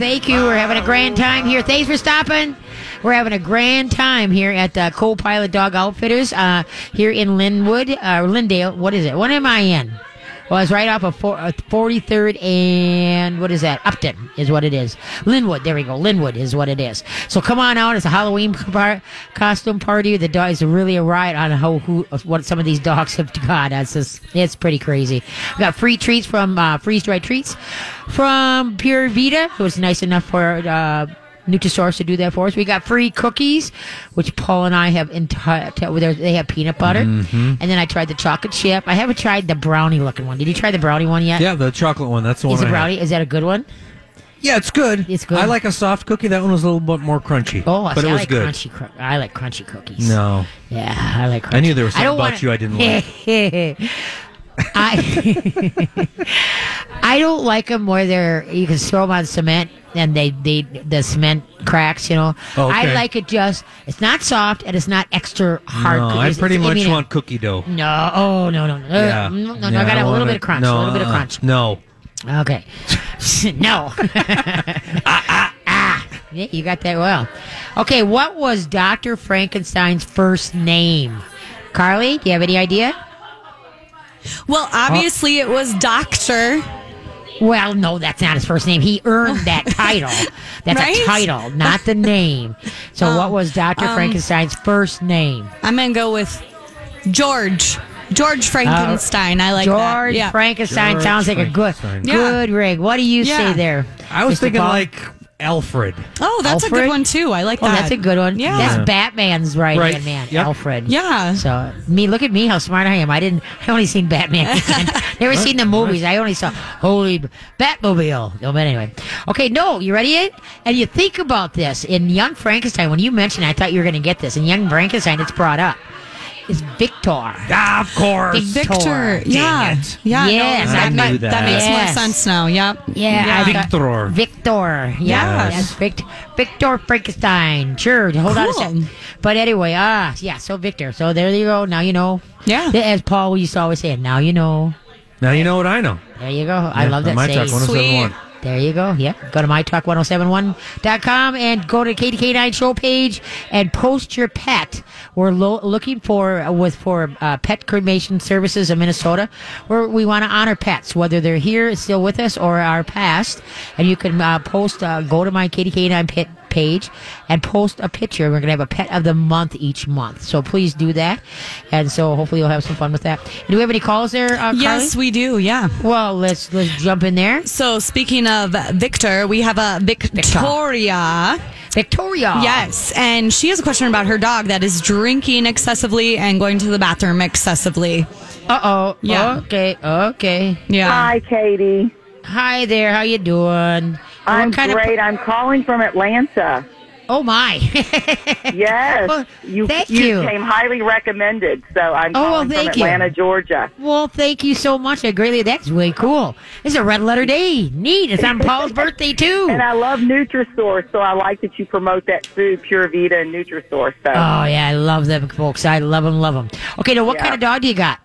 Thank you. We're having a grand time here. Thanks for stopping. We're having a grand time here at the Co-Pilot Dog Outfitters uh, here in Linwood, uh, Lindale. What is it? What am I in? Well, it's right off of four, uh, 43rd and what is that? Upton is what it is. Linwood, there we go. Linwood is what it is. So come on out. It's a Halloween par- costume party. The dog is really a riot on how who what some of these dogs have got. It's just, it's pretty crazy. We got free treats from uh, freeze dried treats from Pure Vita. It was nice enough for. Uh, Nutrisource to do that for us. We got free cookies, which Paul and I have. Enti- they have peanut butter, Mhm. and then I tried the chocolate chip. I haven't tried the brownie looking one. Did you try the brownie one yet? Yeah, the chocolate one. That's the one. Is I brownie? Is that a good one? Yeah, it's good. It's good. I like a soft cookie. That one was a little bit more crunchy. Oh, I but see, it I was like good. crunchy. Cr- I like crunchy cookies. No, Yeah, I like. Crunchy. I knew there was I something about you I didn't like. I I don't like them where they're you can throw them on cement and they they the cement cracks. You know, Oh, I like it just it's not soft and it's not extra hard. No, I cookies. pretty It's- much mean, want cookie dough. No, oh no no no yeah. no no, no, Yeah, I got don't a little want bit it. of crunch, No, a little bit of uh-uh. crunch. No. Okay, no. ah, ah, ah. Yeah, you got that well. Okay, what was Doctor Frankenstein's first name? Carly, do you have any idea? Well, obviously it was Doctor. Well, no, that's not his first name. He earned that title. That's Right? a title, not the name. So, Um, what was Dr. um, Frankenstein's first name? I'm gonna go with George. George Frankenstein. I like George that. Yeah. Frankenstein George sounds like a good, Frankenstein. Yeah. good rig. What do you Yeah. say there? I was Mr. thinking Paul? like Alfred. Oh, that's a good one too. I like oh, that. Oh, that. that's a good one. Yeah. That's Batman's right, Right. hand man, Yep. Alfred. Yeah. So me, look at me, how smart I am. I didn't. I only seen Batman. Never seen the movies. I only saw Holy Batmobile. No, but anyway. Okay, no, you ready? Yet? And you think about this in Young Frankenstein. When you mentioned, it, I thought you were going to get this. In Young Frankenstein, it's brought up. Is Victor? Ah, of course. Victor. Dang Yeah. it. Yeah. Yes, that, I ma- knew that that. makes Yes. more sense now. Yep. Yeah, I thought- Victor. Victor. Yeah, Yes. that's Victor. Victor Frankenstein. Sure. Hold on a Cool. second. But anyway, ah, yeah. So Victor. So there you go. Now you know. Yeah. As Paul used to always say, now you know. Now you know what I know. There you go. I Yeah, love that on My saying. Talk 1071. There you go. Yeah. Go to mytalk1071.com and go to KDK9 show page and post your pet. We're lo- looking for with for uh, pet cremation services in Minnesota, where we want to honor pets, whether they're here still with us or our past. And you can uh, post. Uh, go to my KDK9 pet page and post a picture. We're going to have a pet of the month each month. So please do that. And so hopefully you'll have some fun with that. Do we have any calls there, uh, Carly? Yes, we do. Yeah. Well, let's let's jump in there. So speaking of Victor, we have a Victoria. Victoria. Yes, and she has a question about her dog that is drinking excessively and going to the bathroom excessively. Uh oh. Yeah. Okay. Okay. Yeah. Hi, Katie. Hi there. How you doing? I'm kind of- great. I'm calling from Atlanta. oh my. Yes, Well, you thank you you. came highly recommended. So I'm Oh, well, calling thank from you. Atlanta, Georgia. well, thank you so much. I greatly. That's really cool. It's a red letter day. Neat. It's on Paul's birthday too. And I love Nutrisource, so I like that you promote that food, Pure Vita and Nutrisource. So, Oh yeah, I love them folks. I love them, love them. Okay, now what Yeah. kind of dog do you got?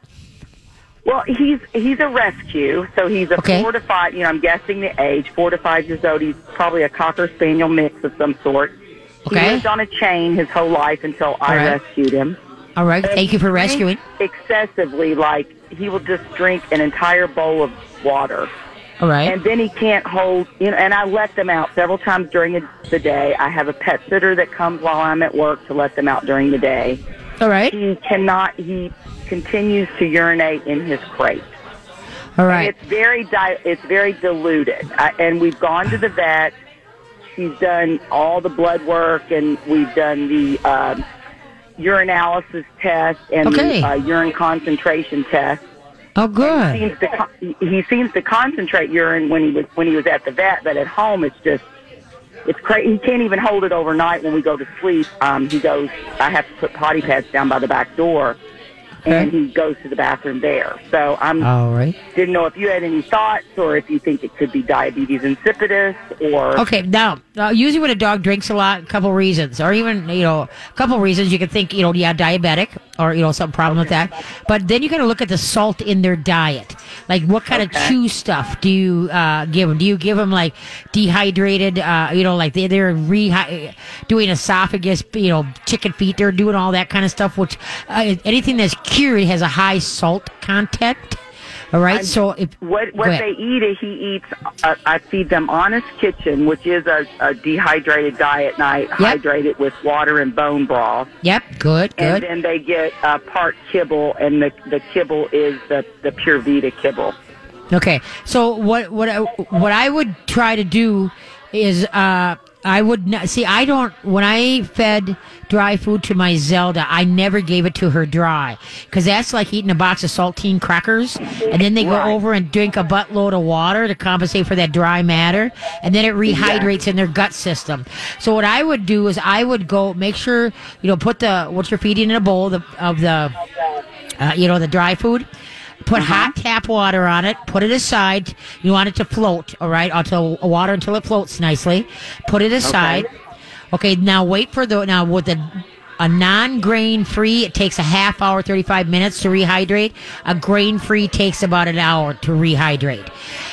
Well, he's he's a rescue, so he's a Okay. four to five. You know, I'm guessing the age, four to five years old. He's probably a cocker spaniel mix of some sort. Okay. He lived on a chain his whole life until I All right. rescued him. All right. Thank you for rescuing. excessively. Like he will just drink an entire bowl of water, All right. and then he can't hold. You know, and I let them out several times during the day. I have a pet sitter that comes while I'm at work to let them out during the day. All right. He cannot. He continues to urinate in his crate. All right. It's very di- it's very diluted, I, and we've gone to the vet. She's done all the blood work, and we've done the um, urinalysis test and Okay. the uh, urine concentration test. Oh, good. He seems to con- he seems to concentrate urine when he was when he was at the vet, but at home it's just it's crazy. He can't even hold it overnight when we go to sleep. Um, he goes, I have to put potty pads down by the back door. And he goes to the bathroom there. So I'm All right. didn't know if you had any thoughts or if you think it could be diabetes insipidus or Okay, now uh, usually when a dog drinks a lot, a couple reasons, or even you know, a couple reasons you could think you know, yeah, diabetic or you know, some problem with that. But then you got to look at the salt in their diet. Like, what kind of chew stuff do you uh, give them? Do you give them like dehydrated? Uh, you know, like they, they're rehy- doing esophagus, you know, chicken feet. They're doing all that kind of stuff. Which uh, anything that's cured has a high salt content. All right, so if what what they eat is he eats. Uh, I feed them Honest Kitchen, which is a, a dehydrated diet, and I hydrate it with water and bone broth. Yep, good, And good. then they get uh, part kibble, and the the kibble is the the Pure Vita kibble. Okay, so what what I, what I would try to do is uh, I would not see. I don't when I fed dry food to my Zelda, I never gave it to her dry because that's like eating a box of saltine crackers, and then they go Right. over and drink a buttload of water to compensate for that dry matter, and then it rehydrates in their gut system. So what I would do is I would go make sure you know put the what you're feeding in a bowl the, of the uh, you know the dry food. Put uh-huh. hot tap water on it. Put it aside. You want it to float, all right? Until uh, water until it floats nicely. Put it aside. Okay. now wait for the now with the a non-grain free. It takes a half hour, thirty-five minutes to rehydrate. A grain-free takes about an hour to rehydrate.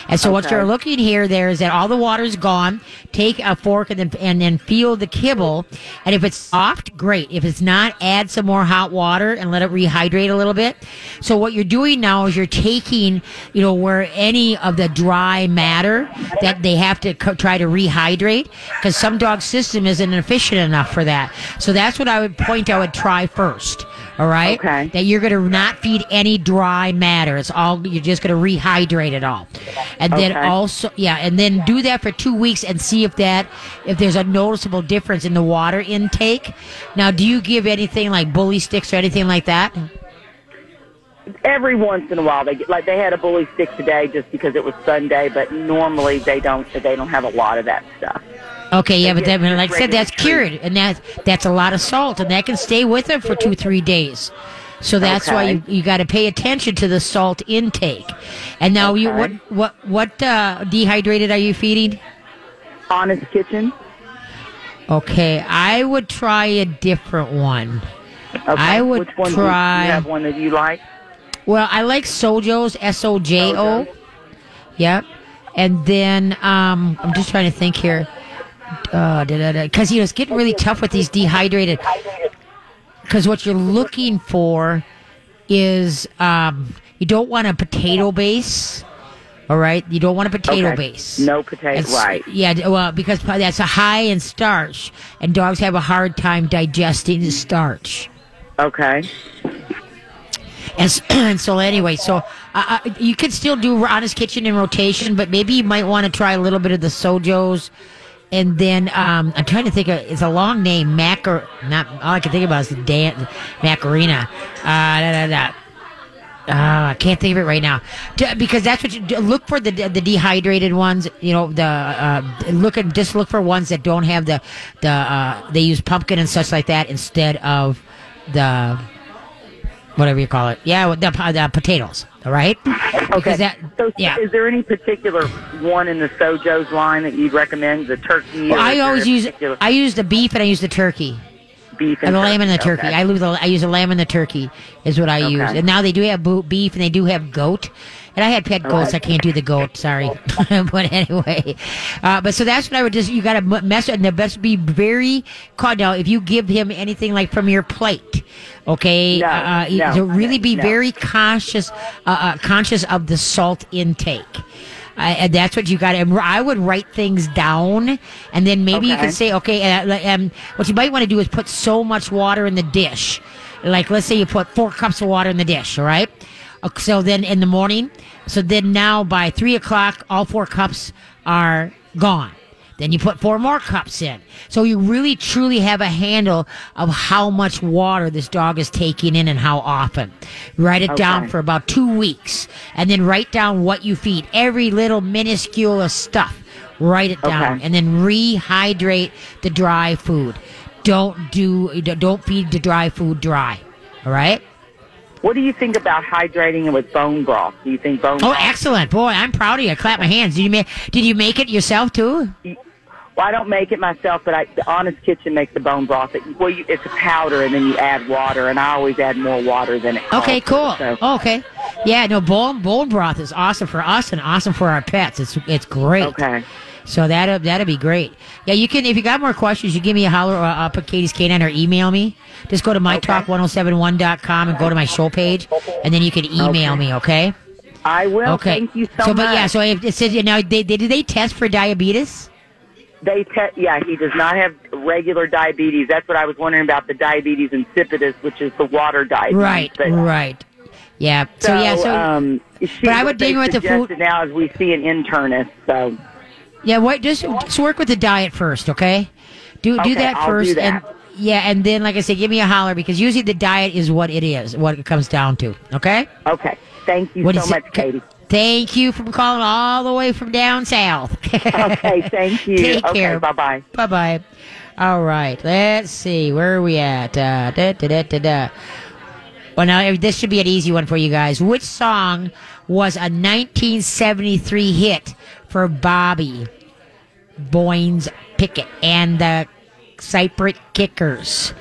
And so what you're looking here there is that all the water's gone. Take a fork and then and then feel the kibble. And if it's soft, great. If it's not, add some more hot water and let it rehydrate a little bit. So what you're doing now is you're taking, you know, where any of the dry matter that they have to co- try to rehydrate because some dog system isn't efficient enough for that. So that's what I would point I would try first. All right. Okay. That you're going to not feed any dry matter. It's all you're just going to rehydrate it all, and then also yeah, and then do that for two weeks and see if that if there's a noticeable difference in the water intake. Now, do you give anything like bully sticks or anything like that? Every once in a while, they get like they had a bully stick today just because it was Sunday, but normally they don't. They don't have a lot of that stuff. Okay, yeah, but that, like I said, that's cured, and that that's a lot of salt, and that can stay with them for two, three days. So that's why you, you got to pay attention to the salt intake. And now you what what what uh, dehydrated are you feeding? Honest Kitchen. Okay, I would try a different one. Okay. I would Which one do try- you have one that you like? Well, I like Sojo's S O J O. Yep. And then um, I'm just trying to think here. Because you know it's getting really tough with these dehydrated. Because what you're looking for is um, you don't want a potato base. All right, you don't want a potato Okay. base. No potato, It's- right? Yeah, well, because that's a high in starch, and dogs have a hard time digesting the starch. Okay. And, and so anyway, so uh, uh, you could still do Honest Kitchen in rotation, but maybe you might want to try a little bit of the Sojos. And then um, I'm trying to think of it's a long name, Macar. Not all I can think about is Dan Macarena. Uh, da, da, da. Uh, I can't think of it right now, D- because that's what you look for the the dehydrated ones. You know the uh, look at just look for ones that don't have the the uh, they use pumpkin and such like that instead of the whatever you call it. Yeah, with the, uh, the potatoes. All right. Okay. That so, yeah. is there any particular one in the Sojo's line that you'd recommend? The turkey? Well, I always use particular I use the beef and I use the turkey. Beef And and the lamb and the turkey. Okay. I use the I use the lamb and the turkey is what I use. And now they do have beef and they do have goat. And I had pet goats. I can't do the goat. Sorry, but anyway. Uh, but so that's what I would just. You got to mess and the best be very caught now. If you give him anything like from your plate, okay, No, uh, no, to really be no. very conscious, uh, uh, conscious of the salt intake. Uh, and that's what you got. I would write things down, and then maybe you Okay. can say, okay, uh, like, um, what you might want to do is put so much water in the dish. Like, let's say you put four cups of water in the dish, all right? Uh, So then in the morning, so then now by three o'clock, all four cups are gone. Then you put four more cups in. So you really truly have a handle of how much water this dog is taking in and how often. Write it down for about two weeks and then write down what you feed. Every little minuscule of stuff. Write it down Okay. and then rehydrate the dry food. Don't do, don't feed the dry food dry. All right? What do you think about hydrating it with bone broth? Do you think bone Oh, broth? excellent, boy! I'm proud of you. I clap my hands. Did you make? Did you make it yourself too? Well, I don't make it myself, but I, the Honest Kitchen makes the bone broth. It, well, you, it's a powder, and then you add water, and I always add more water than it. Okay, cool. for, So, Okay, yeah, no, bone bone broth is awesome for us and awesome for our pets. It's it's great. okay. So that that'd be great. Yeah, you can if you got more questions, you give me a holler uh, up at Katie's Canine or email me. Just go to mytalk1071.com and go to my show page, and then you can email Okay. me. Okay. I will. Okay. Thank you so, much. but yeah, so if it says you know, they, they, did they test for diabetes? They te- yeah, he does not have regular diabetes. That's what I was wondering about the diabetes insipidus, which is the water diabetes. Right, But- right. Yeah. So, So, yeah, so um, she, But I would dig with the food- Now, as we see an internist, so yeah, wait, just just work with the diet first, okay? Do do that I'll do first, that. and yeah, and then like I said, give me a holler because usually the diet is what it is, what it comes down to. Okay. okay. Thank you What so much? Katie. Thank you for calling all the way from down south. Okay, thank you. Take okay, care. bye bye. Bye bye. All right, let's see. Where are we at? Uh, da, da, da, da, da. Well, now this should be an easy one for you guys. Which song was a 1973 hit for Bobby Boris Pickett and the Crypt Kickers?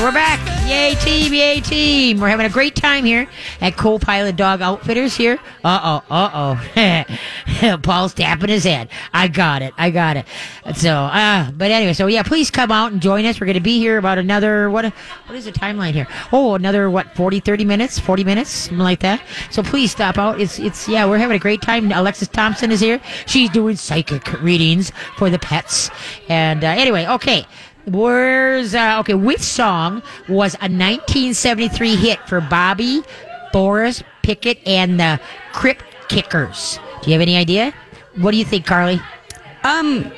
We're back. Yay, team. Yay, team. We're having a great time here at Co-Pilot Dog Outfitters here. Uh-oh, uh-oh. Paul's tapping his head. I got it. I got it. So, uh, but anyway, so yeah, please come out and join us. We're going to be here about another, what, what is the timeline here? Oh, another, what, 40, 30 minutes? 40 minutes? Something like that. So please stop out. It's, it's, yeah, we're having a great time. Alexis Thompson is here. She's doing psychic readings for the pets. And, uh, anyway, okay. Where's uh, okay? Which song was a 1973 hit for Bobby, Boris Pickett, and the Crypt Kickers? Do you have any idea? What do you think, Carly? Um,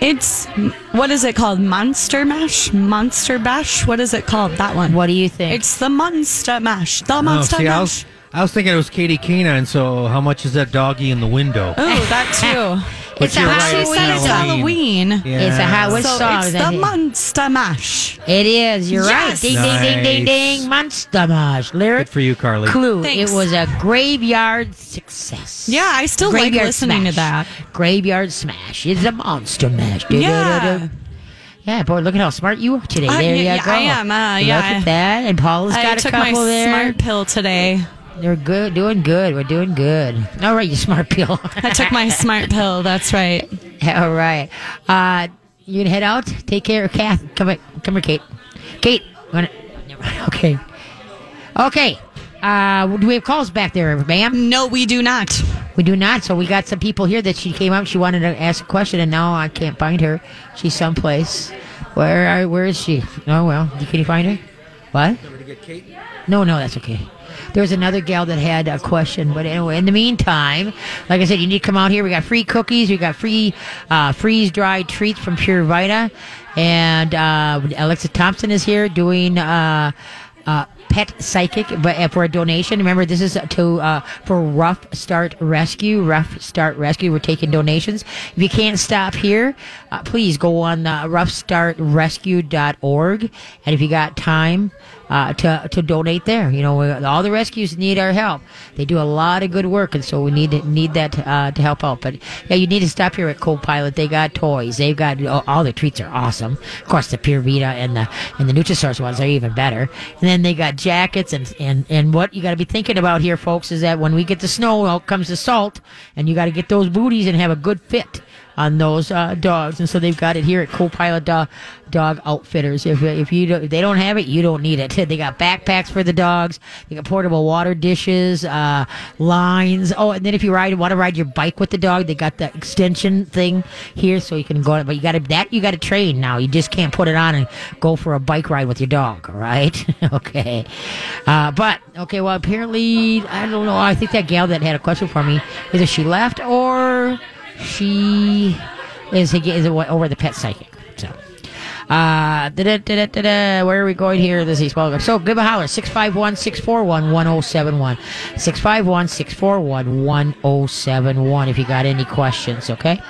it's what is it called? Monster Mash, Monster Bash. What is it called? That one. What do you think? It's the Monster Mash. The Oh, Monster see, I Mash. was, I was thinking it was Katie Canine, so how much is that doggy in the window? Oh, that too. it's a you're right, She it's said it's Halloween. Halloween. Yeah. It's a Halloween which So song it's the that? Monster Mash. It is. You're right. Yes. Ding, ding, ding, ding, Nice. ding. Monster Mash. Lyric. Good for you, Carly. Clue. Thanks. It was a graveyard success. Yeah, I still like Graveyard listening to Smash. that. Graveyard Smash. It's a monster mash. Yeah. Boy, look at how smart you are today. Uh, there yeah, you yeah, go. I am, uh, look yeah. at that. And Paula's I got a took my couple there. smart pill today. They're good, doing good. We're doing good. All right, you smart pill. I took my smart pill. That's right. All right. Uh, you gonna head out? Take care of Kath. Come here, come here, Kate. Kate, wanna, okay. Okay. Uh, do we have calls back there, ma'am? No, we do not. We do not. So we got some people here that she came up. She wanted to ask a question, and now I can't find her. She's someplace. Where where is she? Oh well, can you find her? What? No, no, that's okay. There was another gal that had a question, but anyway, in the meantime, like I said, you need to come out here. We got free cookies, we got free uh, freeze dried treats from Pure Vita, and uh, Alexa Thompson is here doing. Uh, uh, pet psychic, but uh, for a donation. Remember, this is to uh, for Rough Start Rescue. Rough Start Rescue. We're taking donations. If you can't stop here, uh, please go on uh, roughstartrescue.org, and if you got time. Uh, to to donate there, you know, all the rescues need our help. They do a lot of good work, and so we need need that uh, to help out. But yeah, you need to stop here at Co-Pilot. They got toys. They've got all, all the treats are awesome. Of course, the Pure Vita and the and the Nutrisource ones are even better. And then they got jackets and and and what you got to be thinking about here, folks, is that when we get the snow, out comes the salt, and you got to get those booties and have a good fit on those uh, dogs, and so they've got it here at Co-Pilot Dog, dog Outfitters. If if you don't, if they don't have it, you don't need it. They got backpacks for the dogs. They got portable water dishes, uh, lines. Oh, and then if you ride want to ride your bike with the dog, they got the extension thing here, so you can go. But you got to that you got to train now. You just can't put it on and go for a bike ride with your dog. Right, okay. Uh, but okay, well apparently I don't know. I think that gal that had a question for me either she left or she is is over the pet psychic. So. Uh, where are we going here? This is well. So give a holler 651 641 1071. 651 641 1071 if you got any questions, okay?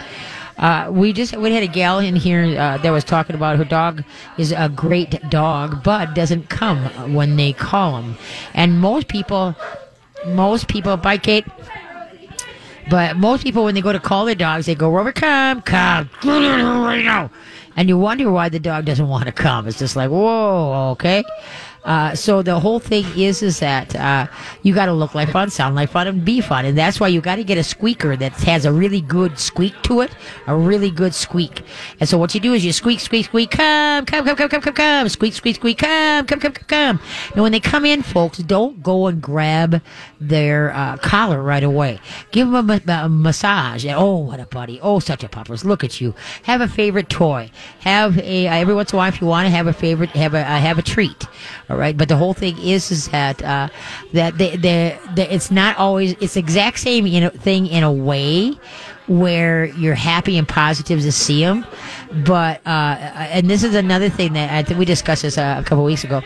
Uh, we just we had a gal in here uh, that was talking about her dog is a great dog, but doesn't come when they call him. And most people, most people, bye Kate. But most people, when they go to call their dogs, they go, Rover, come, come. And you wonder why the dog doesn't want to come. It's just like, whoa, okay. Uh, so the whole thing is is that uh, you got to look like fun, sound like fun, and be fun, and that's why you got to get a squeaker that has a really good squeak to it, a really good squeak. And so what you do is you squeak, squeak, squeak, come, come, come, come, come, come, come, squeak, squeak, squeak, come, come, come, come, come. And when they come in, folks, don't go and grab their uh, collar right away. Give them a, a massage. And, oh, what a buddy! Oh, such a puppers! Look at you. Have a favorite toy. Have a every once in a while, if you want to have a favorite, have a uh, have a treat. Right, but the whole thing is is that uh, that they, they, it's not always it's exact same in a, thing in a way where you're happy and positive to see them. But uh, and this is another thing that I think we discussed this uh, a couple weeks ago,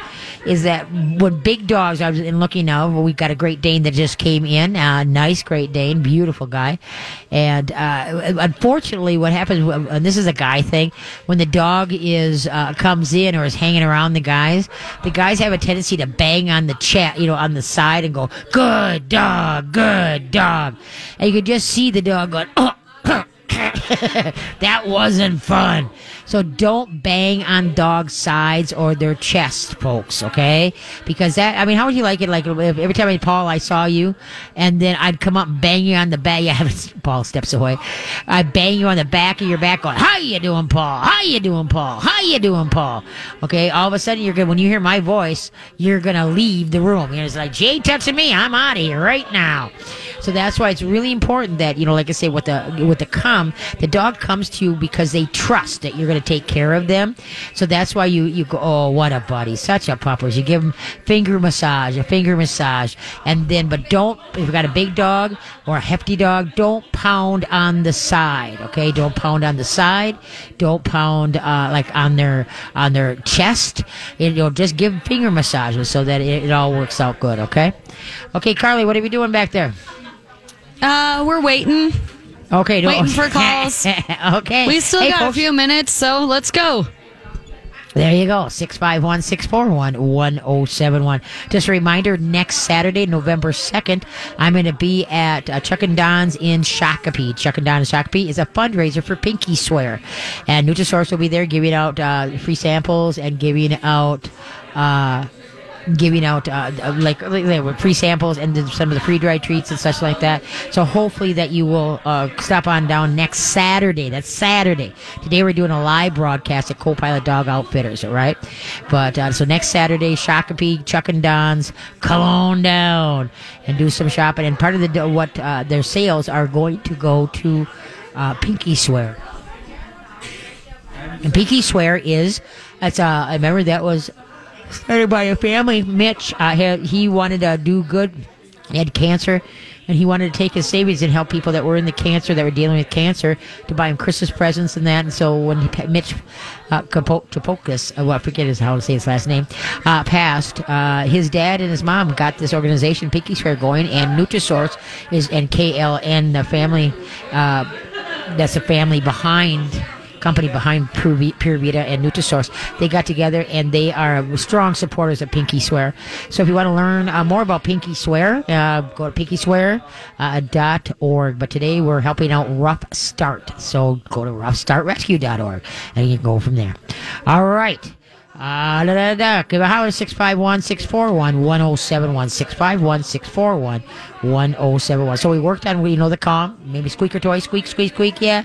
is that when big dogs, I was in looking now, we got a Great Dane that just came in, uh, nice Great Dane, beautiful guy, and uh, unfortunately, what happens, and this is a guy thing, when the dog is uh, comes in or is hanging around the guys, the guys have a tendency to bang on the chat, you know, on the side and go, "Good dog, good dog," and you could just see the dog going, "Oh." that wasn't fun. So don't bang on dogs' sides or their chest, folks, okay? Because that, I mean, how would you like it? Like, every time I, Paul, I saw you, and then I'd come up bang you on the back. Yeah, Paul steps away. I'd bang you on the back of your back going, how you doing, Paul? How you doing, Paul? How you doing, Paul? Okay, all of a sudden, you're good. When you hear my voice, you're to leave the room. You're just like, Jay touching me. I'm out of here right now. So that's why it's really important that you know, like I say, with the with the come, the dog comes to you because they trust that you're to take care of them. So that's why you you go, oh, what a buddy, such a puppers. You give them finger massage, a finger massage, and then but don't if you've got a big dog or a hefty dog, don't pound on the side. Okay, don't pound on the side. Don't pound uh, like on their on their chest. You know, just give finger massages so that it, it all works out good. Okay. Okay, Carly, what are we doing back there? Uh, we're waiting. Okay, don't- Waiting for calls. okay. We still Hey, got a few minutes, so let's go. There you go. 651 641 1071. Just a reminder next Saturday, November 2nd, I'm going to be at uh, Chuck and Don's in Shakopee. Chuck and Don in Shakopee is a fundraiser for Pinky Swear. And Nutrisource will be there giving out uh, free samples and giving out. Uh, giving out uh, like, like they were free samples and some of the free dry treats and such like that. So hopefully that you will uh, stop on down next Saturday. That's Saturday. Today we're doing a live broadcast at Co-Pilot Dog Outfitters. All right, but uh, so next Saturday, Shakopee, Chuck and Don's, come on down and do some shopping. And part of the what uh, their sales are going to go to uh, Pinky Swear. And Pinky Swear is that's uh I remember that was a family. Mitch uh, he wanted to do good. He had cancer, and he wanted to take his savings and help people that were in the cancer that were dealing with cancer to buy him Christmas presents and that. And so when he, Mitch uh, Kapo- uh, well, I forget his how to say his last name, uh, passed, uh, his dad and his mom got this organization Pinky Swear going, and Nutrisource is and KLN the family. Uh, that's the family behind company behind Pure Vita and Nutrisource. They got together and they are strong supporters of Pinky Swear. So if you want to learn uh, more about Pinky Swear, uh, go to pinkyswear.org. Uh, but today we're helping out Rough Start. So go to roughstartrescue.org and you can go from there. All right. Uh, da, da, da. Give a holler 651 641 1071. 651 641 1071. So we worked on, you know, the calm, maybe squeaker toy, squeak, squeak, squeak, yeah.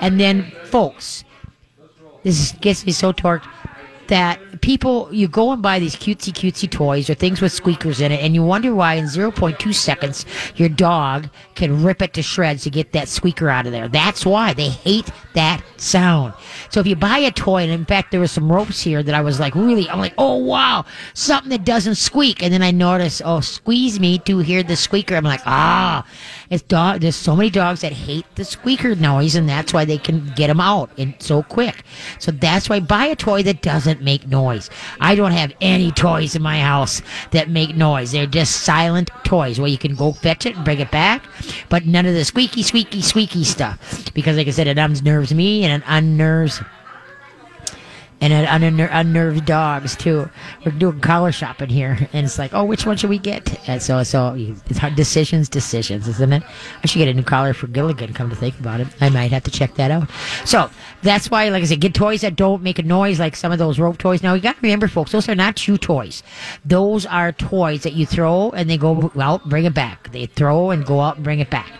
And then, folks, this gets me so torqued that people you go and buy these cutesy cutesy toys or things with squeakers in it and you wonder why in 0.2 seconds your dog can rip it to shreds to get that squeaker out of there. That's why. They hate that sound. So if you buy a toy and in fact there were some ropes here that i was like really? I'm like oh wow something that doesn't squeak. And then i noticed oh squeeze me to hear the squeaker. I'm like ah it's dog there's so many dogs that hate the squeaker noise and that's why they can get them out in so quick. So that's why buy a toy that doesn't doesn't make noise. I don't have any toys in my house that make noise. They're just silent toys where you can go fetch it and bring it back, but none of the squeaky, squeaky, squeaky stuff. Because, like I said, it unnerves me and it unnerves and it unner- unnerved dogs too. We're doing collar shopping here, and it's like, oh, which one should we get? And so, so it's hard decisions, decisions, isn't it? I should get a new collar for Gilligan. Come to think about it, I might have to check that out. So that's why, like I said, get toys that don't make a noise, like some of those rope toys. Now you got to remember, folks, those are not chew toys. Those are toys that you throw and they go out, bring it back. They throw and go out and bring it back.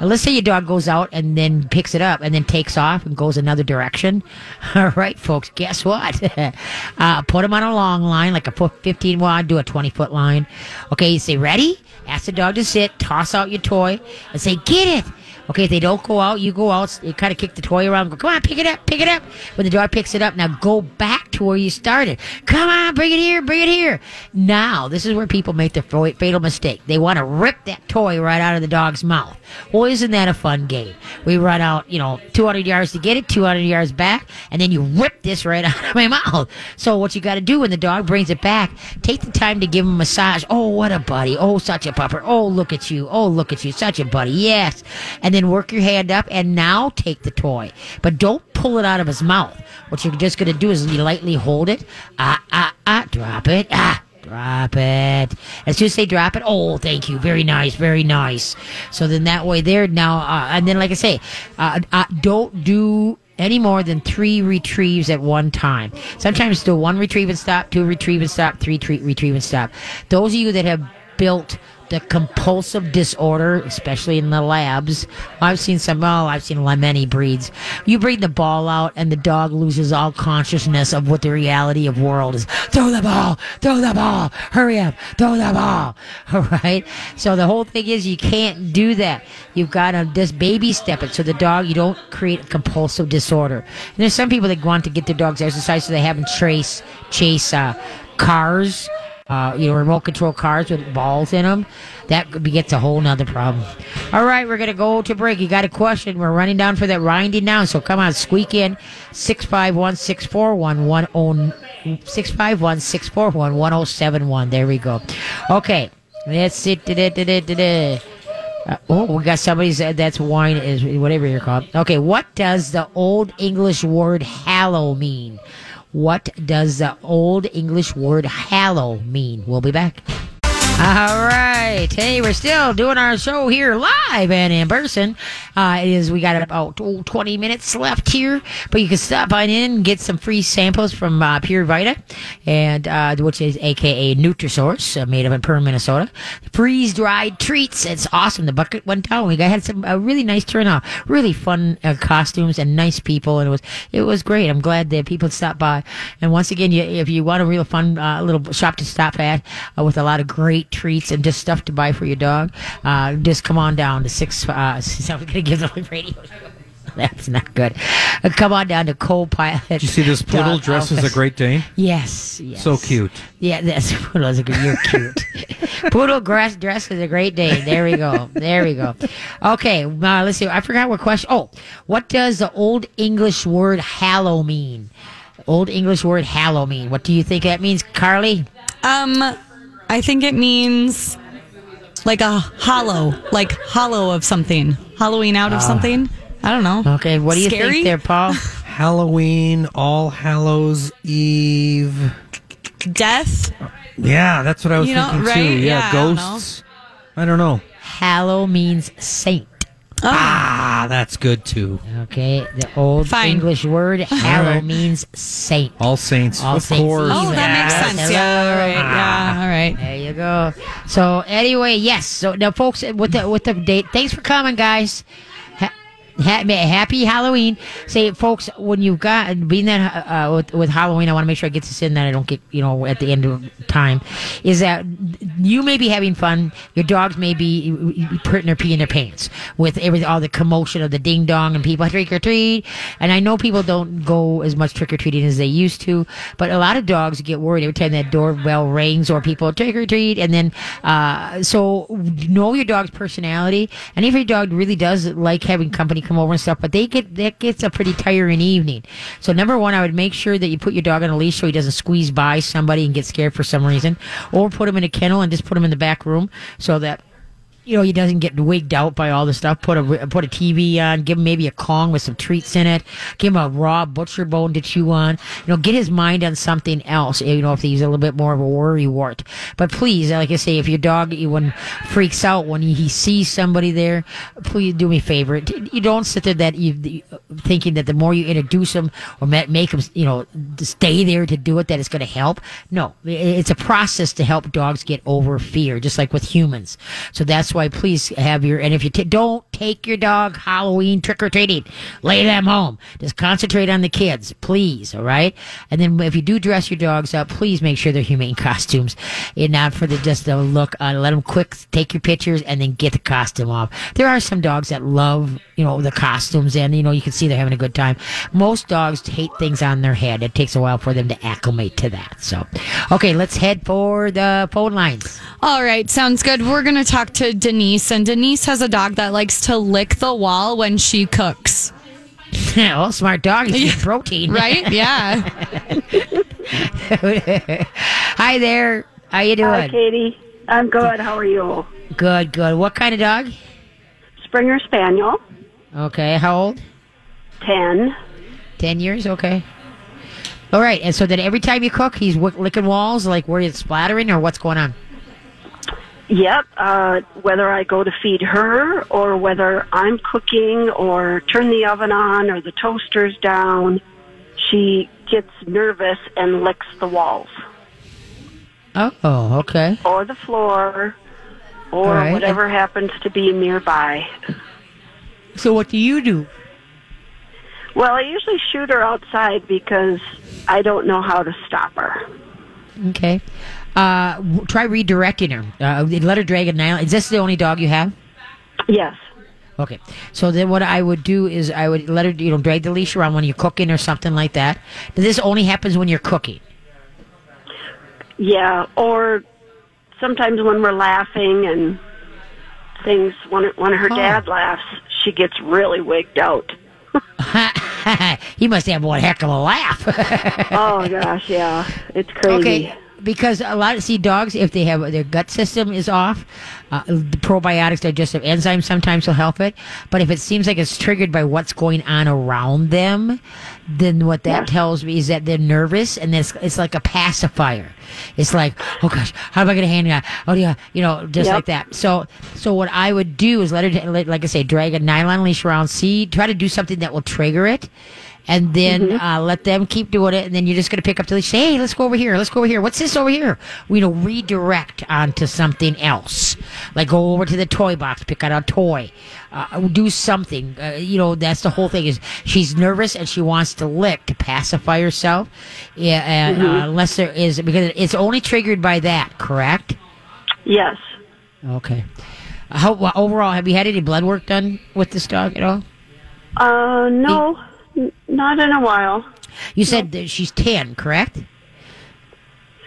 Now, let's say your dog goes out and then picks it up and then takes off and goes another direction. All right, folks, guess what? uh, put them on a long line, like a 15 wide, do a 20 foot line. Okay, you say, ready? Ask the dog to sit, toss out your toy, and say, get it. Okay, if they don't go out, you go out, you kind of kick the toy around, go, come on, pick it up, pick it up. When the dog picks it up, now go back to where you started. Come on, bring it here, bring it here. Now, this is where people make the fatal mistake. They want to rip that toy right out of the dog's mouth. Well, isn't that a fun game? We run out, you know, 200 yards to get it, 200 yards back, and then you rip this right out of my mouth. So what you got to do when the dog brings it back, take the time to give him a massage. Oh, what a buddy. Oh, such a pupper. Oh, look at you. Oh, look at you. Such a buddy. Yes. And then work your hand up and now take the toy. But don't pull it out of his mouth. What you're just going to do is you lightly hold it. Ah, ah, ah, drop it. Ah. Drop it. As soon as they drop it, oh, thank you. Very nice, very nice. So then that way there now, uh, and then like I say, uh, uh, don't do any more than three retrieves at one time. Sometimes do one retrieve and stop, two retrieve and stop, three tre- retrieve and stop. Those of you that have built the compulsive disorder, especially in the labs. I've seen some, oh, I've seen many breeds. You breed the ball out and the dog loses all consciousness of what the reality of world is. Throw the ball, throw the ball, hurry up, throw the ball. All right. So the whole thing is you can't do that. You've got to just baby step it so the dog, you don't create a compulsive disorder. And there's some people that want to get their dogs exercise so they haven't chase, chase, uh, cars uh, you know, remote control cars with balls in them. That gets a whole nother problem. All right, we're going to go to break. You got a question. We're running down for that winding down. So come on, squeak in 651 641 651 641 1071. There we go. Okay, that's it. Uh, oh, we got somebody said that's wine is whatever you're called. Okay, what does the old English word hallow mean? What does the old English word hallow mean? We'll be back. All right. Hey, we're still doing our show here live and in person. Uh, it is, we got about oh, 20 minutes left here, but you can stop on in and get some free samples from uh, Pure Vita, and uh, which is AKA Nutrisource, uh, made up in Perham, Minnesota. Freeze dried treats. It's awesome. The bucket went down. We had some a really nice turnout, really fun uh, costumes and nice people, and it was it was great. I'm glad that people stopped by. And once again, you, if you want a real fun uh, little shop to stop at uh, with a lot of great treats and just stuff to buy for your dog, uh, just come on down to six. Uh, so I'm gonna give the radio. That's not good. Uh, come on down to Co-Pilot. Did you see this poodle Dog dressed as a Great Dane? Yes, yes. So cute. Yeah, that's poodle is a good. You're cute. poodle grass dress is a great day. There we go. There we go. Okay, uh, let's see. I forgot what question. Oh, what does the old English word hallow mean? Old English word hallow mean. What do you think that means, Carly? Um, I think it means like a hollow, like hollow of something, hollowing out of ah. something. I don't know. Okay, what do you Scary? think there, Paul? Halloween, All Hallows Eve. Death. Yeah, that's what I was You know, thinking right? too. Yeah, Yeah, I don't ghosts. I don't know. hallow means saint. Ah, that's good too. Okay, the old Fine. English word hallow right. means saint. All Saints, All of Saints course. Eve. Oh, that makes Yes. sense. Yeah. All right. Ah. Yeah. All right. There you go. So anyway, yes. So now, folks, with the with the date, thanks for coming, guys. Ha- ha- happy Halloween. Say, folks, when you've got being that uh, with, with Halloween, I want to make sure I get this in that I don't get you know at the end of time. Is that you may be having fun, your dogs may be putting their pee in their pants with everything, all the commotion of the ding dong and people trick or treat. And I know people don't go as much trick or treating as they used to, but a lot of dogs get worried every time that doorbell rings or people trick or treat. And then, uh, so know your dog's personality. And if your dog really does like having company you come over and stuff, but they get that gets a pretty tiring evening. So number one, I would make sure that you put your dog on a leash so he doesn't squeeze by somebody and get scared for some reason, or put him in a kennel and just put him in the back room so that you know, he doesn't get wigged out by all the stuff. Put a put a TV on, give him maybe a Kong with some treats in it. Give him a raw butcher bone to chew on. You know, get his mind on something else. You know, if he's a little bit more of a worry wart. But please, like I say, if your dog when freaks out when he, he sees somebody there, please do me a favor. You don't sit there that you thinking that the more you introduce him or make him, you know, stay there to do it, that it's going to help. No, it's a process to help dogs get over fear, just like with humans. So that's why please have your and if you t- don't take your dog Halloween trick or treating, lay them home. Just concentrate on the kids, please. All right. And then if you do dress your dogs up, please make sure they're humane costumes and not for the just the look. Let them quick take your pictures and then get the costume off. There are some dogs that love you know the costumes and you know you can see they're having a good time. Most dogs hate things on their head. It takes a while for them to acclimate to that. So, okay, let's head for the phone lines. All right, sounds good. We're going to talk to Denise, and Denise has a dog that likes to lick the wall when she cooks. Yeah, oh, well, smart dog. He's protein. Right? Yeah. Hi there. How you doing? Hi, Katie. I'm good. How are you? Good, good. What kind of dog? Springer Spaniel. Okay. How old? Ten. Ten years. Okay. All right. And so then every time you cook, he's w- licking walls, like where it's splattering, or what's going on? Yep. Uh, whether I go to feed her or whether I'm cooking or turn the oven on or the toaster's down, she gets nervous and licks the walls Oh, okay. or the floor or right. whatever happens to be nearby. So what do you do? Well, I usually shoot her outside because I don't know how to stop her. Okay. Uh, w- try redirecting her. Uh, let her drag a nylon. Is this the only dog you have? Yes. Okay. So then what I would do is I would let her, you know, drag the leash around when you're cooking or something like that. This only happens when you're cooking. Yeah, or sometimes when we're laughing and things. When when her Oh. dad laughs, she gets really wigged out. he must have one heck of a laugh. Oh gosh, yeah, it's crazy. Okay, because a lot of see dogs if they have their gut system is off, uh, the probiotics, digestive enzymes sometimes will help it. But if it seems like it's triggered by what's going on around them, then what that Yeah. tells me is that they're nervous and it's it's like a pacifier. It's like, oh gosh, how am I going to handle that? Oh yeah, you know, just Yep. like that. So so what I would do is let her, like I say, drag a nylon leash around, see, try to do something that will trigger it and then Mm-hmm. uh, let them keep doing it, and then you're just going to pick up the leash. Say, hey, let's go over here. Let's go over here. What's this over here? We you know redirect onto something else, like go over to the toy box, pick out a toy, uh, do something. Uh, you know, that's the whole thing. Is she's nervous and she wants to lick to pacify herself. Yeah, and, Mm-hmm. uh, unless there is because it's only triggered by that. Correct? Yes. Okay. How well, overall have you had any blood work done with this dog at all? Uh, no, not in a while. You said that she's ten, correct?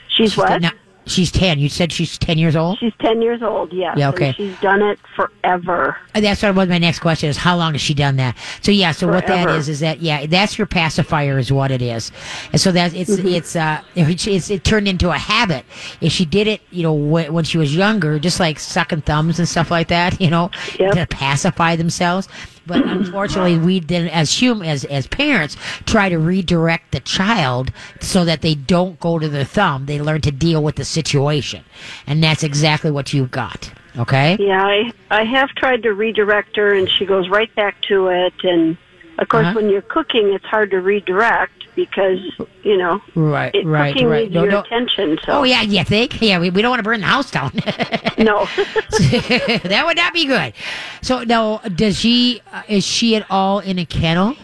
She's what? No, she's 10. You said she's 10 years old? She's ten years old. Yes. Yeah, okay. She's done it forever. Uh, That's what was my next question is how long has she done that? So yeah, so what that is is that yeah, that's your pacifier is what it is. And so that it's Mm-hmm. it's uh it's, it's it turned into a habit. If she did it, you know, when, when she was younger, just like sucking thumbs and stuff like that, you know, Yep. to pacify themselves. But unfortunately, we then as hum as as parents try to redirect the child so that they don't go to the thumb. They learn to deal with the situation. And that's exactly what you've got. Okay? Yeah, I I have tried to redirect her, and she goes right back to it. And of course, Uh-huh. when you're cooking, it's hard to redirect because you know Right, it, right, cooking right. needs No, your no. attention. So Oh yeah, you think? Yeah, we, we don't want to burn the house down. no, that would not be good. So now, does she uh, is she at all in a kennel?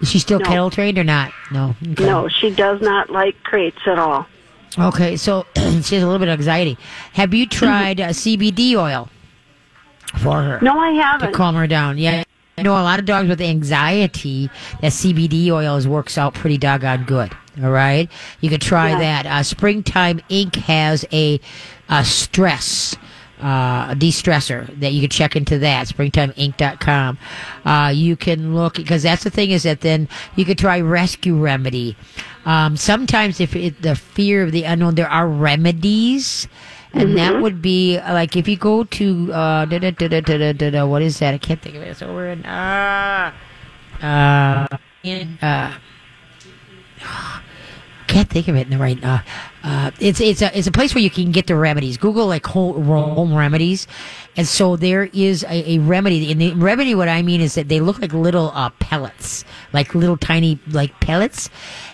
Is she still No. kennel trained or not? No. Okay. no, she does not like crates at all. Okay, so she has a little bit of anxiety. Have you tried uh, CBD oil for her No, I haven't. To calm her down? Yeah. Know a lot of dogs with anxiety that CBD oils works out pretty doggone good. All right, you could try Yeah. that. Uh, Springtime Inc. has a, a stress uh, de-stressor that you can check into that springtimeinc.com uh, you can look because that's the thing is that then you could try rescue remedy um, sometimes if it, the fear of the unknown there are remedies and mm-hmm. that would be like if you go to uh, da, da, da, what is that? I can't think of it. It's over in uh, uh, in uh, can't think of it in the right uh, uh, it's it's a it's a place where you can get the remedies. Google like home, home remedies, and so there is a, a remedy. And the remedy, what I mean is that they look like little uh, pellets, like little tiny like pellets,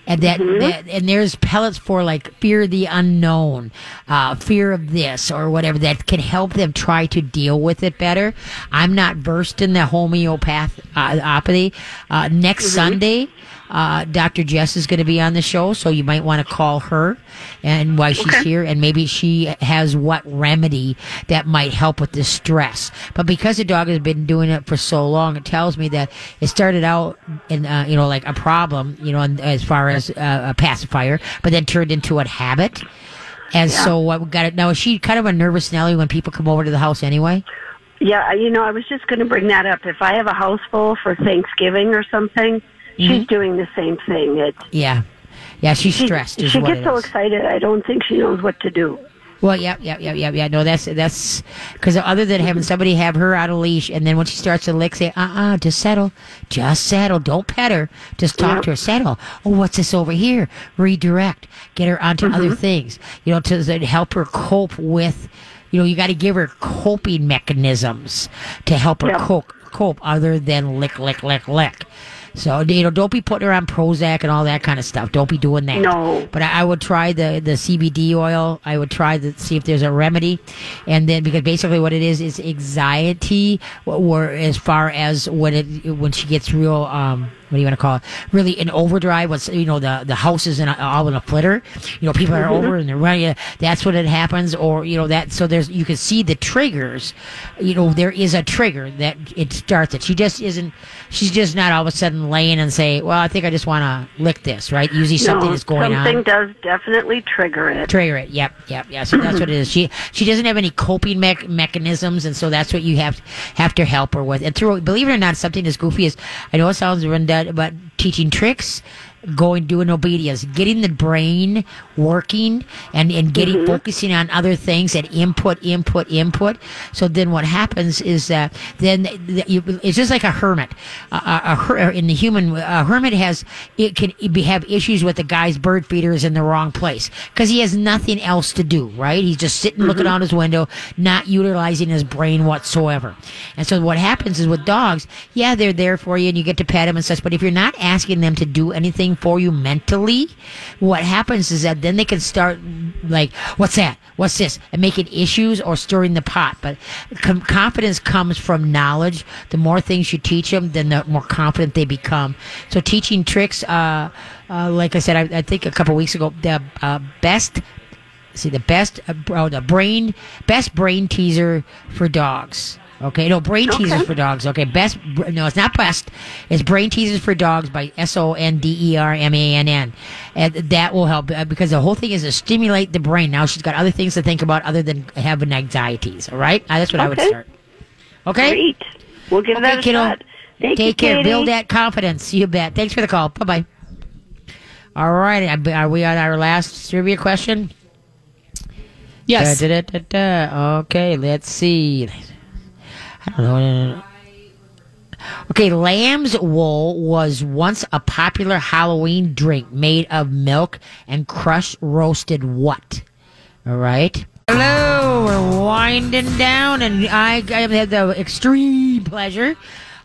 and that, that and there's pellets for like fear of the unknown, uh, fear of this or whatever that can help them try to deal with it better. I'm not versed in the homeopathy. Uh, next Sunday. Uh, Dr. Jess is going to be on the show, so you might want to call her and why she's here, and maybe she has what remedy that might help with the stress. But because the dog has been doing it for so long, it tells me that it started out in, uh, you know, like a problem, you know, as far as uh, a pacifier, but then turned into a habit. And so what we got it now? Is she kind of a nervous Nelly when people come over to the house anyway? Yeah, you know, I was just going to bring that up. If I have a house full for Thanksgiving or something, she's doing the same thing. It's Yeah, yeah, she's she, stressed. She gets so excited. I don't think she knows what to do. Well, yeah, yeah, yeah, yeah, yeah. No, that's that's because other than having somebody have her on a leash, and then when she starts to lick, say, "Uh, uh just settle, just settle. Don't pet her. Just talk to her. Settle. Oh, what's this over here? Redirect. Get her onto other things. You know, to, to help her cope with. You know, you got to give her coping mechanisms to help her cope cope other than lick, lick, lick, lick. So you know, don't be putting her on Prozac and all that kind of stuff. Don't be doing that. No. But I, I would try the the CBD oil. I would try to see if there's a remedy, and then because basically what it is is anxiety, or as far as when it when she gets real um what do you want to call it? Really in overdrive. What's you know the the house is in a, all in a flitter. You know people are mm-hmm. over and they're running. That's when it happens, or you know that. So there's you can see the triggers. You know there is a trigger that it starts it. She just isn't. She's just not all of a sudden laying and say, "Well, I think I just want to lick this." Right? Usually something no, is going something on. Something does definitely trigger it. Trigger it. Yep, yep, yeah. So that's what it is. She she doesn't have any coping mech mechanisms, and so that's what you have have to help her with. And through, believe it or not, something as goofy as I know it sounds about teaching tricks going doing obedience, getting the brain working, and and getting mm-hmm. focusing on other things and input, input, input. So then what happens is that then you, it's just like a hermit. A, her, in the human, a hermit has it can be, have issues with the guy's bird feeder is in the wrong place because he has nothing else to do. Right? He's just sitting looking mm-hmm. out his window, not utilizing his brain whatsoever. And so what happens is with dogs, yeah, they're there for you and you get to pet them and such. But if you're not asking them to do anything for you mentally, what happens is that then they can start like, what's that? What's this? And making issues or stirring the pot. But com- confidence comes from knowledge. The more things you teach them, then the more confident they become. So teaching tricks, uh, uh, like I said, I, I think a couple weeks ago, the uh, best see the best uh, oh, the brain best brain teaser for dogs okay no brain teasers for dogs. Okay best no it's not best. It's brain teasers for dogs by s-o-n-d-e-r-m-a-n-n and that will help uh, because the whole thing is to stimulate the brain. Now she's got other things to think about other than having anxieties all right? Uh, that's what i would start. Okay? Great. We'll give that a kiddo. shot. Thank take you, care. Katie. build that confidence. You bet. Thanks for the call. Bye-bye. All right I- are we on our last trivia question? Yes. Da, da, da, da, da. Okay, let's see. I don't know. Okay, lamb's wool was once a popular Halloween drink made of milk and crushed roasted what? All right. Hello, we're winding down, and I, I have had the extreme pleasure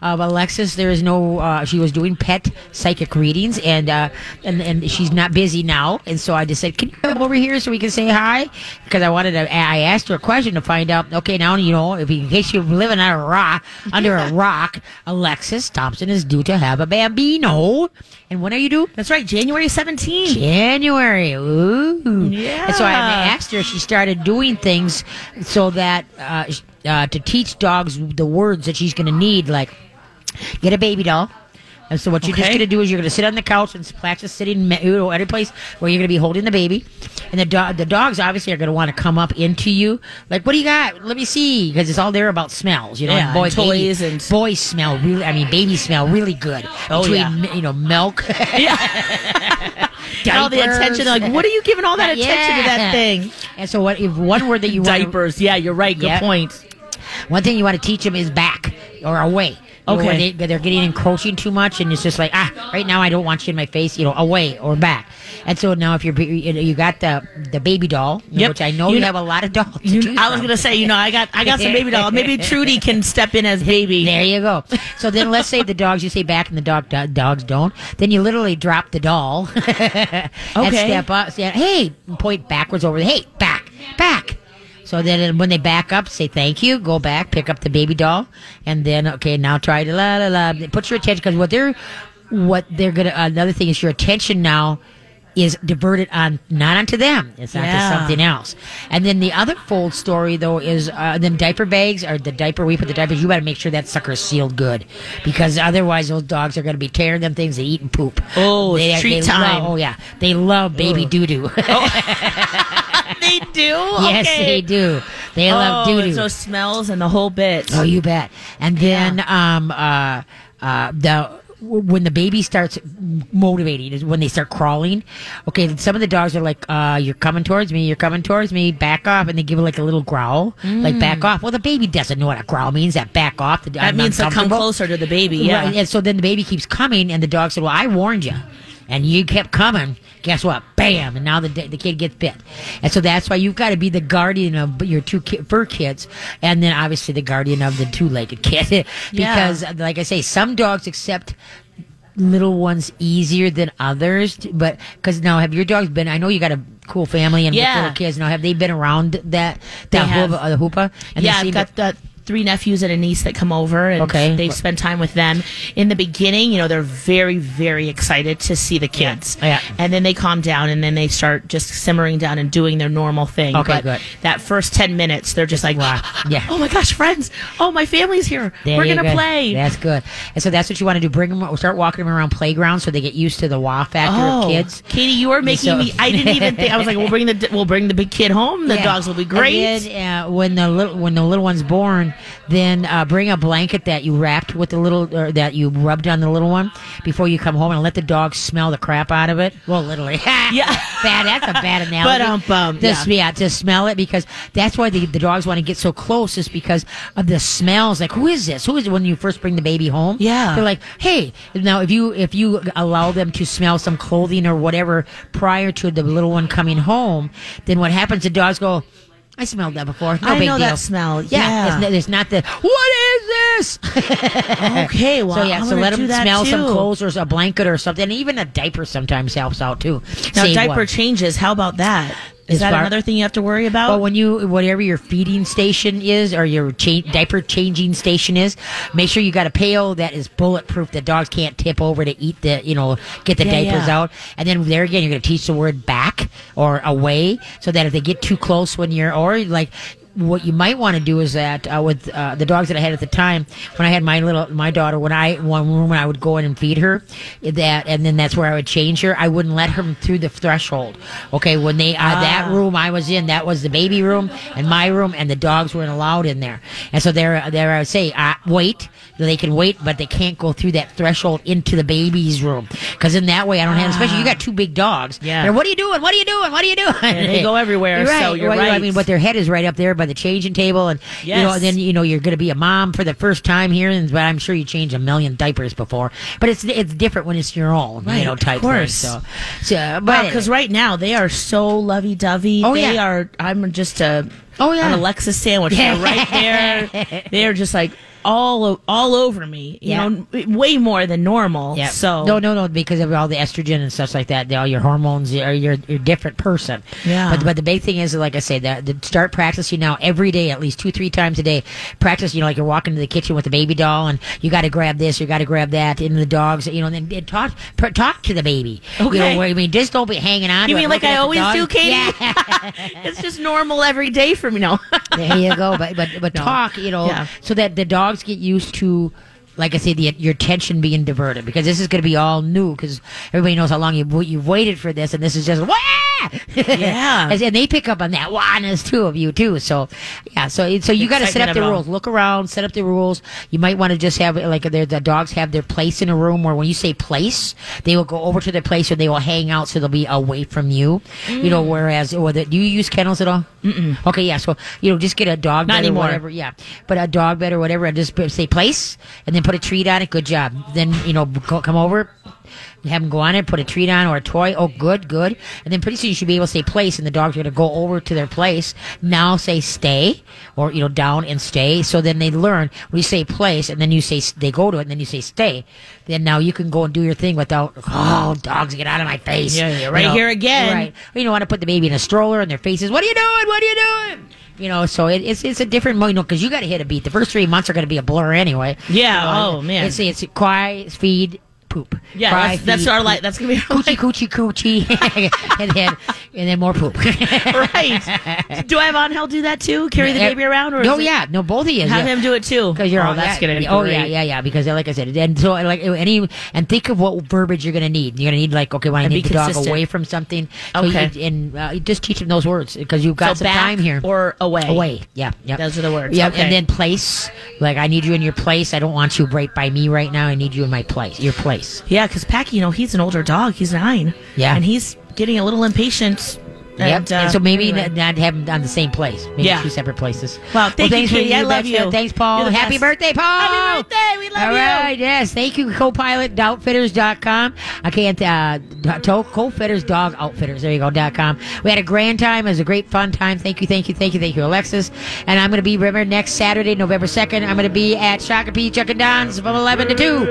of Alexis. There is no. Uh, she was doing pet psychic readings, and uh, and and she's not busy now, and so I just said, "Can you come over here so we can say hi?" Because I wanted to. I asked her a question to find out. Okay, now you know if in case you're living on a rock under a rock, Alexis Thompson is due to have a bambino. And when are you due? That's right. January 17th. January. Ooh. Yeah. And so I asked her, she started doing things so that uh, uh, to teach dogs the words that she's going to need, like get a baby doll, And so what you're just going to do is you're going to sit on the couch and practice sitting me- you know, any place where you're going to be holding the baby. And the dog, the dogs obviously are going to want to come up into you. Like, what do you got? Let me see, because it's all there about smells. You know, Yeah, and boy, and toys baby- and- boys smell really. I mean, babies smell really good. Oh, Between, yeah. you know, milk. Yeah, all the attention. Like, what are you giving all that attention to that thing? And so, what if one word that you want? Diapers. Yeah, you're right. Good Yeah. point. One thing you want to teach them is back or away. Okay. when they, they're getting encroaching too much, and it's just like ah, right now I don't want you in my face. You know, away or back. And so now if you're you know, you got the the baby doll, Yep. which I know You you, know- have a lot of dolls. You, I was gonna say, you know, I got I got some baby doll. Maybe Trudy can step in as baby. There you go. So then let's say the dogs, you say back and the dog do- dogs don't. Then you literally drop the doll and Okay. step up, say, hey, point backwards over the, hey, back, back. So then when they back up, say thank you, go back, pick up the baby doll, and then, okay, now try to la la la. Put your attention, because what they're, what they're gonna, another thing is your attention now is diverted on not onto them it's onto Yeah. something else and then the other fold story though is uh, then diaper bags or the diaper we put the diapers you got to make sure that sucker is sealed good because otherwise those dogs are going to be tearing them things they eat and poop Oh, it's treat they time. love, oh yeah they love baby doo doo they do. yes Okay. they do they love Oh, doo it's doo those smells and the whole bit. Oh, you bet. And then um uh uh the when the baby starts motivating is when they start crawling. Okay, some of the dogs are like, uh, "You're coming towards me. You're coming towards me. Back off!" And they give it like a little growl, like "Back off." Well, the baby doesn't know what a growl means. That back off. The, Mm. That means to come closer to the baby. Yeah. Right, and so then the baby keeps coming, and the dog said, "Well, I warned you." And you kept coming. Guess what? Bam! And now the the kid gets bit. And so that's why you've got to be the guardian of your two ki- fur kids, and then obviously the guardian of the two-legged kid. because, like I say, some dogs accept little ones easier than others. But because now, have your dogs been? I know you got a cool family and Yeah. little kids. Now, have they been around that that hoopa, uh? And yeah, I've got the three nephews and a niece that come over, and Okay. they spend time with them. In the beginning, you know, they're very, very excited to see the kids. Yeah. And then they calm down, and then they start just simmering down and doing their normal thing. Okay, but good. That first ten minutes, they're just like, Wow. Yeah. oh my gosh, friends! Oh, my family's here. There We're gonna go. play. That's good. And so that's what you want to do. Bring them. Start walking them around playgrounds so they get used to the wow factor of kids. Oh, Katie, you are making So- me. I didn't even think. I was like, we'll bring the we'll bring the big kid home. The Yeah. dogs will be great. Then, uh, when the little when the little one's born, then uh, bring a blanket that you wrapped with the little or that you rubbed on the little one before you come home, and let the dog smell the crap out of it. Well, literally. Yeah. bad. That's a bad analogy. But, um, um, Just, yeah. yeah, to smell it because that's why the, the dogs want to get so close is because of the smells. Like, who is this? Who is it when you first bring the baby home? Yeah. They're like, hey, now if you if you allow them to smell some clothing or whatever prior to the little one coming home, then what happens? The dogs go. I smelled that before. No I big know deal. that smell. Yeah, Yeah. It's, not- it's not the what is this? Okay, well, so yeah, I'm so let them smell some clothes or a blanket or something. And even a diaper sometimes helps out too. Now Save diaper changes. How about that? Is that far- another thing you have to worry about? But when you, whatever your feeding station is or your cha- diaper changing station is, make sure you got a pail that is bulletproof that dogs can't tip over to eat the, you know, get the Yeah, diapers yeah. out. And then there again, you're going to teach the word back or away so that if they get too close when you're, or like, what you might want to do is that uh, with uh, the dogs that I had at the time, when I had my little my daughter, when I one room when I would go in and feed her, that and then that's where I would change her. I wouldn't let her through the threshold. Okay, when they uh, that room I was in, that was the baby room and my room, and the dogs weren't allowed in there. And so there, there I would say, uh, wait. They can wait, but they can't go through that threshold into the baby's room because in that way I don't have. Especially you got two big dogs. Yeah. They're, what are you doing? What are you doing? What are you doing? And they go everywhere, You're so you're Well, I mean, but their head is right up there by the changing table, and you know, then you know you're going to be a mom for the first time here, and but I'm sure you changed a million diapers before, but it's it's different when it's your own, Right, you know, type of course. thing. So, so but because right now they are so lovey dovey. Oh, they yeah. are. I'm just a Oh, yeah. an Alexa sandwich. They're right there. They're just like all all over me. You Yeah. know, way more than normal. Yeah. So no, no, no, because of all the estrogen and stuff like that, all your hormones, you're you're, you're a different person. Yeah. But but the big thing is, like I say, that the, start practicing now every day, at least two three times a day. Practice, you know, like you're walking to the kitchen with the baby doll, and you got to grab this, you got to grab that, and the dogs, you know, and then and talk pr- talk to the baby. You Okay. know, I mean, just don't be hanging on. You to it, mean like I always do, Katie? Yeah. it's just normal every day for me now. there you go. But but but No. talk, you know, Yeah. so that the dogs get used to like I say, the, your attention being diverted because this is going to be all new because everybody knows how long you you've waited for this, and this is just. Yeah. and, and they pick up on that wahness two of you too. So yeah, so so you got to set up the of it all. rules. Look around, set up the rules. You might want to just have like their the dogs have their place in a room where when you say place, they will go over to their place or they will hang out so they'll be away from you. You know, whereas or the, do you use kennels at all? Mm-mm. Okay, yeah. So you know, just get a dog Not bed or whatever. Yeah, but a dog bed or whatever, and just say place, and then put a treat on it. Good job. Then you know, go, come over. You have them go on it, put a treat on or a toy. Oh, good, good. And then pretty soon you should be able to say place, and the dogs are going to go over to their place. Now say stay, or you know down and stay. So then they learn when you say place, and then you say they go to it, and then you say stay. Then now you can go and do your thing without oh dogs get out of my face. Yeah, you're You right here again. Right. Or, you don't want to put the baby in a stroller, and their faces. What are you doing? What are you doing? You know, so it, it's it's a different, you know, because you got to hit a beat. The first three months are going to be a blur anyway. Yeah, You know, oh, man. It's it's quiet, feed, poop. Yeah, Cry, that's, that's feed, our life. That's gonna be our Coochie, coochie, coochie, and then and then more poop. right. Do I have Angel do that too? Carry the baby around, or no? it- Yeah, no, both of you. have yeah. him do it too? Because you're oh, all that's that. gonna be Oh great. yeah, yeah, yeah. Because like I said, and so like any and think of what verbiage you're gonna need. You're gonna need like okay, when I And need the dog away from something. So Okay. you, and uh, just teach him those words because you've got So some time here. or away? Away. Yeah. Yeah. Those are the words. Yeah. Okay. And then place. Like I need you in your place. I don't want you right by me right now. I need you in my place. Your place. Yeah, because Packy, you know, he's an older dog. He's nine. Yeah. and he's getting a little impatient. yep. Uh, and so maybe anyway. not, not have them on the same place. Maybe Yeah. two separate places. Well, thank you, thanks for Katie. I love you. Thanks, Paul. Happy best. birthday, Paul. Happy birthday. We love All you. All right. yes. Thank you, co-pilot outfitters.com. I can't, uh, co-fitters dog outfitters. There you go, dot com. We had a grand time. It was a great fun time. Thank you, thank you, thank you, thank you, Alexis. And I'm going to be, remember, next Saturday, November 2nd, I'm going to be at Shakopee Chuck and Don's from 11 to 2.